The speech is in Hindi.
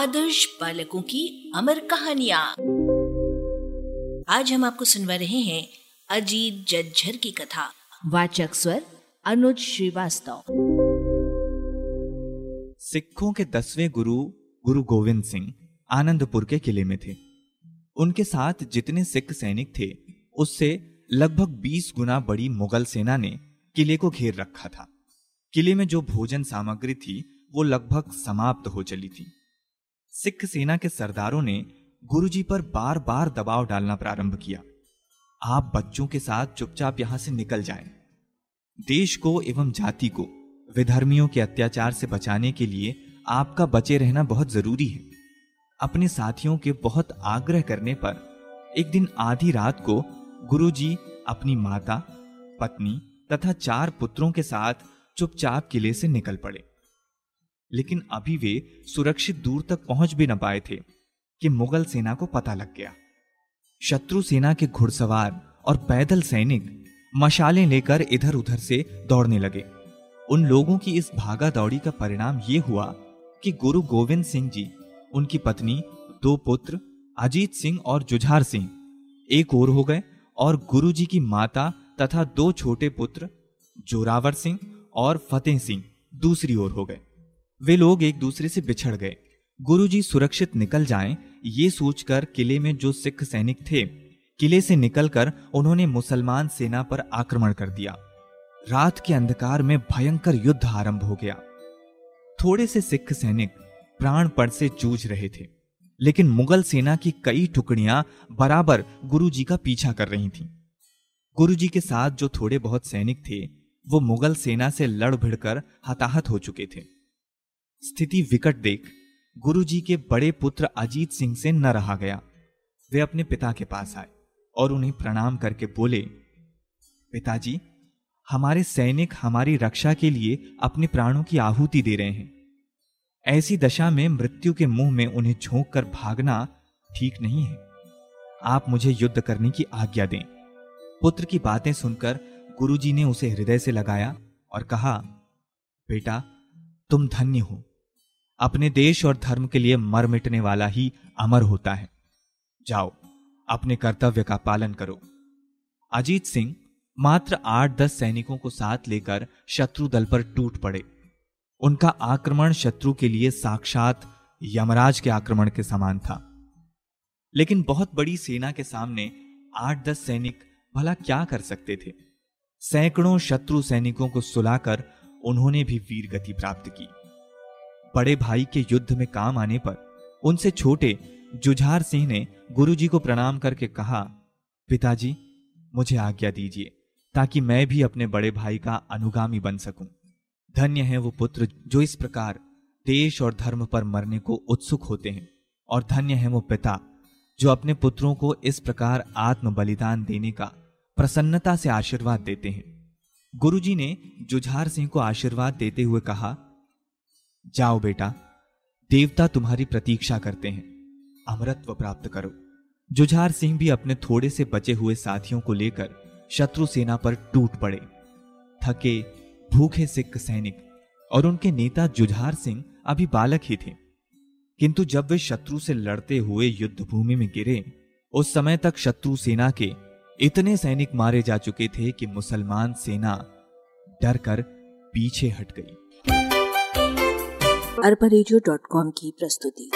आदर्श बालकों की अमर कहानियाँ। आज हम आपको सुनवा रहे हैं अजीत जज्झर की कथा। वाचक स्वर अनुज श्रीवास्तव। सिखों के दसवें गुरु गुरु गोविंद सिंह, आनंदपुर के किले में थे। उनके साथ जितने सिख सैनिक थे, उससे लगभग 20 गुना बड़ी मुगल सेना ने किले को घेर रखा था। किले में जो भोजन सामग्री थी, वो लगभग समाप्त हो चली थी। सिख सेना के सरदारों ने गुरुजी पर बार बार दबाव डालना प्रारंभ किया। आप बच्चों के साथ चुपचाप यहाँ से निकल जाएँ। देश को एवं जाति को, विधर्मियों के अत्याचार से बचाने के लिए आपका बचे रहना बहुत ज़रूरी है। अपने साथियों के बहुत आग्रह करने पर एक दिन आधी रात को गुरुजी अपनी माता, पत्नी तथा चार पुत्रों के साथ चुपचाप किले से निकल पड़े। लेकिन अभी वे सुरक्षित दूर तक पहुँच भी न पाए थे कि मुगल सेना को पता लग गया। शत्रु सेना के घुड़सवार और पैदल सैनिक मशालें लेकर इधर उधर से दौड़ने लगे। उन लोगों की इस भागा दौड़ी का परिणाम यह हुआ कि गुरु गोविंद सिंह जी, उनकी पत्नी, दो पुत्र, अजीत सिंह और जुझार सिंह, एक और हो गए और गुरु जी की माता तथा दो छोटे पुत्र, जोरावर सिंह और फतेह सिंह, दूसरी ओर हो गए। वे लोग एक दूसरे से बिछड़ गए। गुरुजी सुरक्षित निकल जाएँ, ये सोचकर किले में जो सिख सैनिक थे, किले से निकलकर उन्होंने मुसलमान सेना पर आक्रमण कर दिया। रात के अंधकार में भयंकर युद्ध आरंभ हो गया। थोड़े से सिख सैनिक प्राण प्राणपण से जूझ रहे थे, लेकिन मुगल सेना की कई टुकड़ियाँ बराबर गुरुजी का पीछा कर रही थीं। गुरुजी के साथ जो थोड़े बहुत सैनिक थे, वो मुगल सेना से लड़ भिड़कर हताहत हो चुके थे। स्थिति विकट देख गुरुजी के बड़े पुत्र अजीत सिंह से न रहा गया। वे अपने पिता के पास आए और उन्हें प्रणाम करके बोले, पिताजी, हमारे सैनिक हमारी रक्षा के लिए अपने प्राणों की आहुति दे रहे हैं। ऐसी दशा में मृत्यु के मुँह में उन्हें झोंक कर भागना ठीक नहीं है। आप मुझे युद्ध करने की आज्ञा दें। पुत्र की बातें सुनकर गुरुजी ने उसे हृदय से लगाया और कहा, बेटा, तुम धन्य हो। अपने देश और धर्म के लिए मर मिटने वाला ही अमर होता है। जाओ, अपने कर्तव्य का पालन करो। अजीत सिंह मात्र आठ दस सैनिकों को साथ लेकर शत्रु दल पर टूट पड़े। उनका आक्रमण शत्रु के लिए साक्षात यमराज के आक्रमण के समान था। लेकिन बहुत बड़ी सेना के सामने आठ दस सैनिक भला क्या कर सकते थे? सैकड़ों शत्रु सैनिकों को सुलाकर उन्होंने भी वीर गति प्राप्त की। बड़े भाई के युद्ध में काम आने पर उनसे छोटे जुझार सिंह ने गुरुजी को प्रणाम करके कहा, पिताजी, मुझे आज्ञा दीजिए ताकि मैं भी अपने बड़े भाई का अनुगामी बन सकूँ। धन्य है वो पुत्र जो इस प्रकार देश और धर्म पर मरने को उत्सुक होते हैं। और धन्य है वो पिता जो अपने पुत्रों को इस प्रकार आत्म बलिदान देने का प्रसन्नता से आशीर्वाद देते हैं। गुरुजी ने जुझार सिंह को आशीर्वाद देते हुए कहा जाओ बेटा, देवता तुम्हारी प्रतीक्षा करते हैं, अमरत्व प्राप्त करो। जुझार सिंह भी अपने थोड़े से बचे हुए साथियों को लेकर शत्रु सेना पर टूट पड़े। थके, भूखे सिख सैनिक और उनके नेता जुझार सिंह अभी बालक ही थे। किंतु जब वे शत्रु से लड़ते हुए युद्ध भूमि में गिरे, उस समय तक शत्रु सेना के इतने सैनिक मारे जा चुके थे कि मुसलमान सेना डर कर पीछे हट गई। अरबा की प्रस्तुति।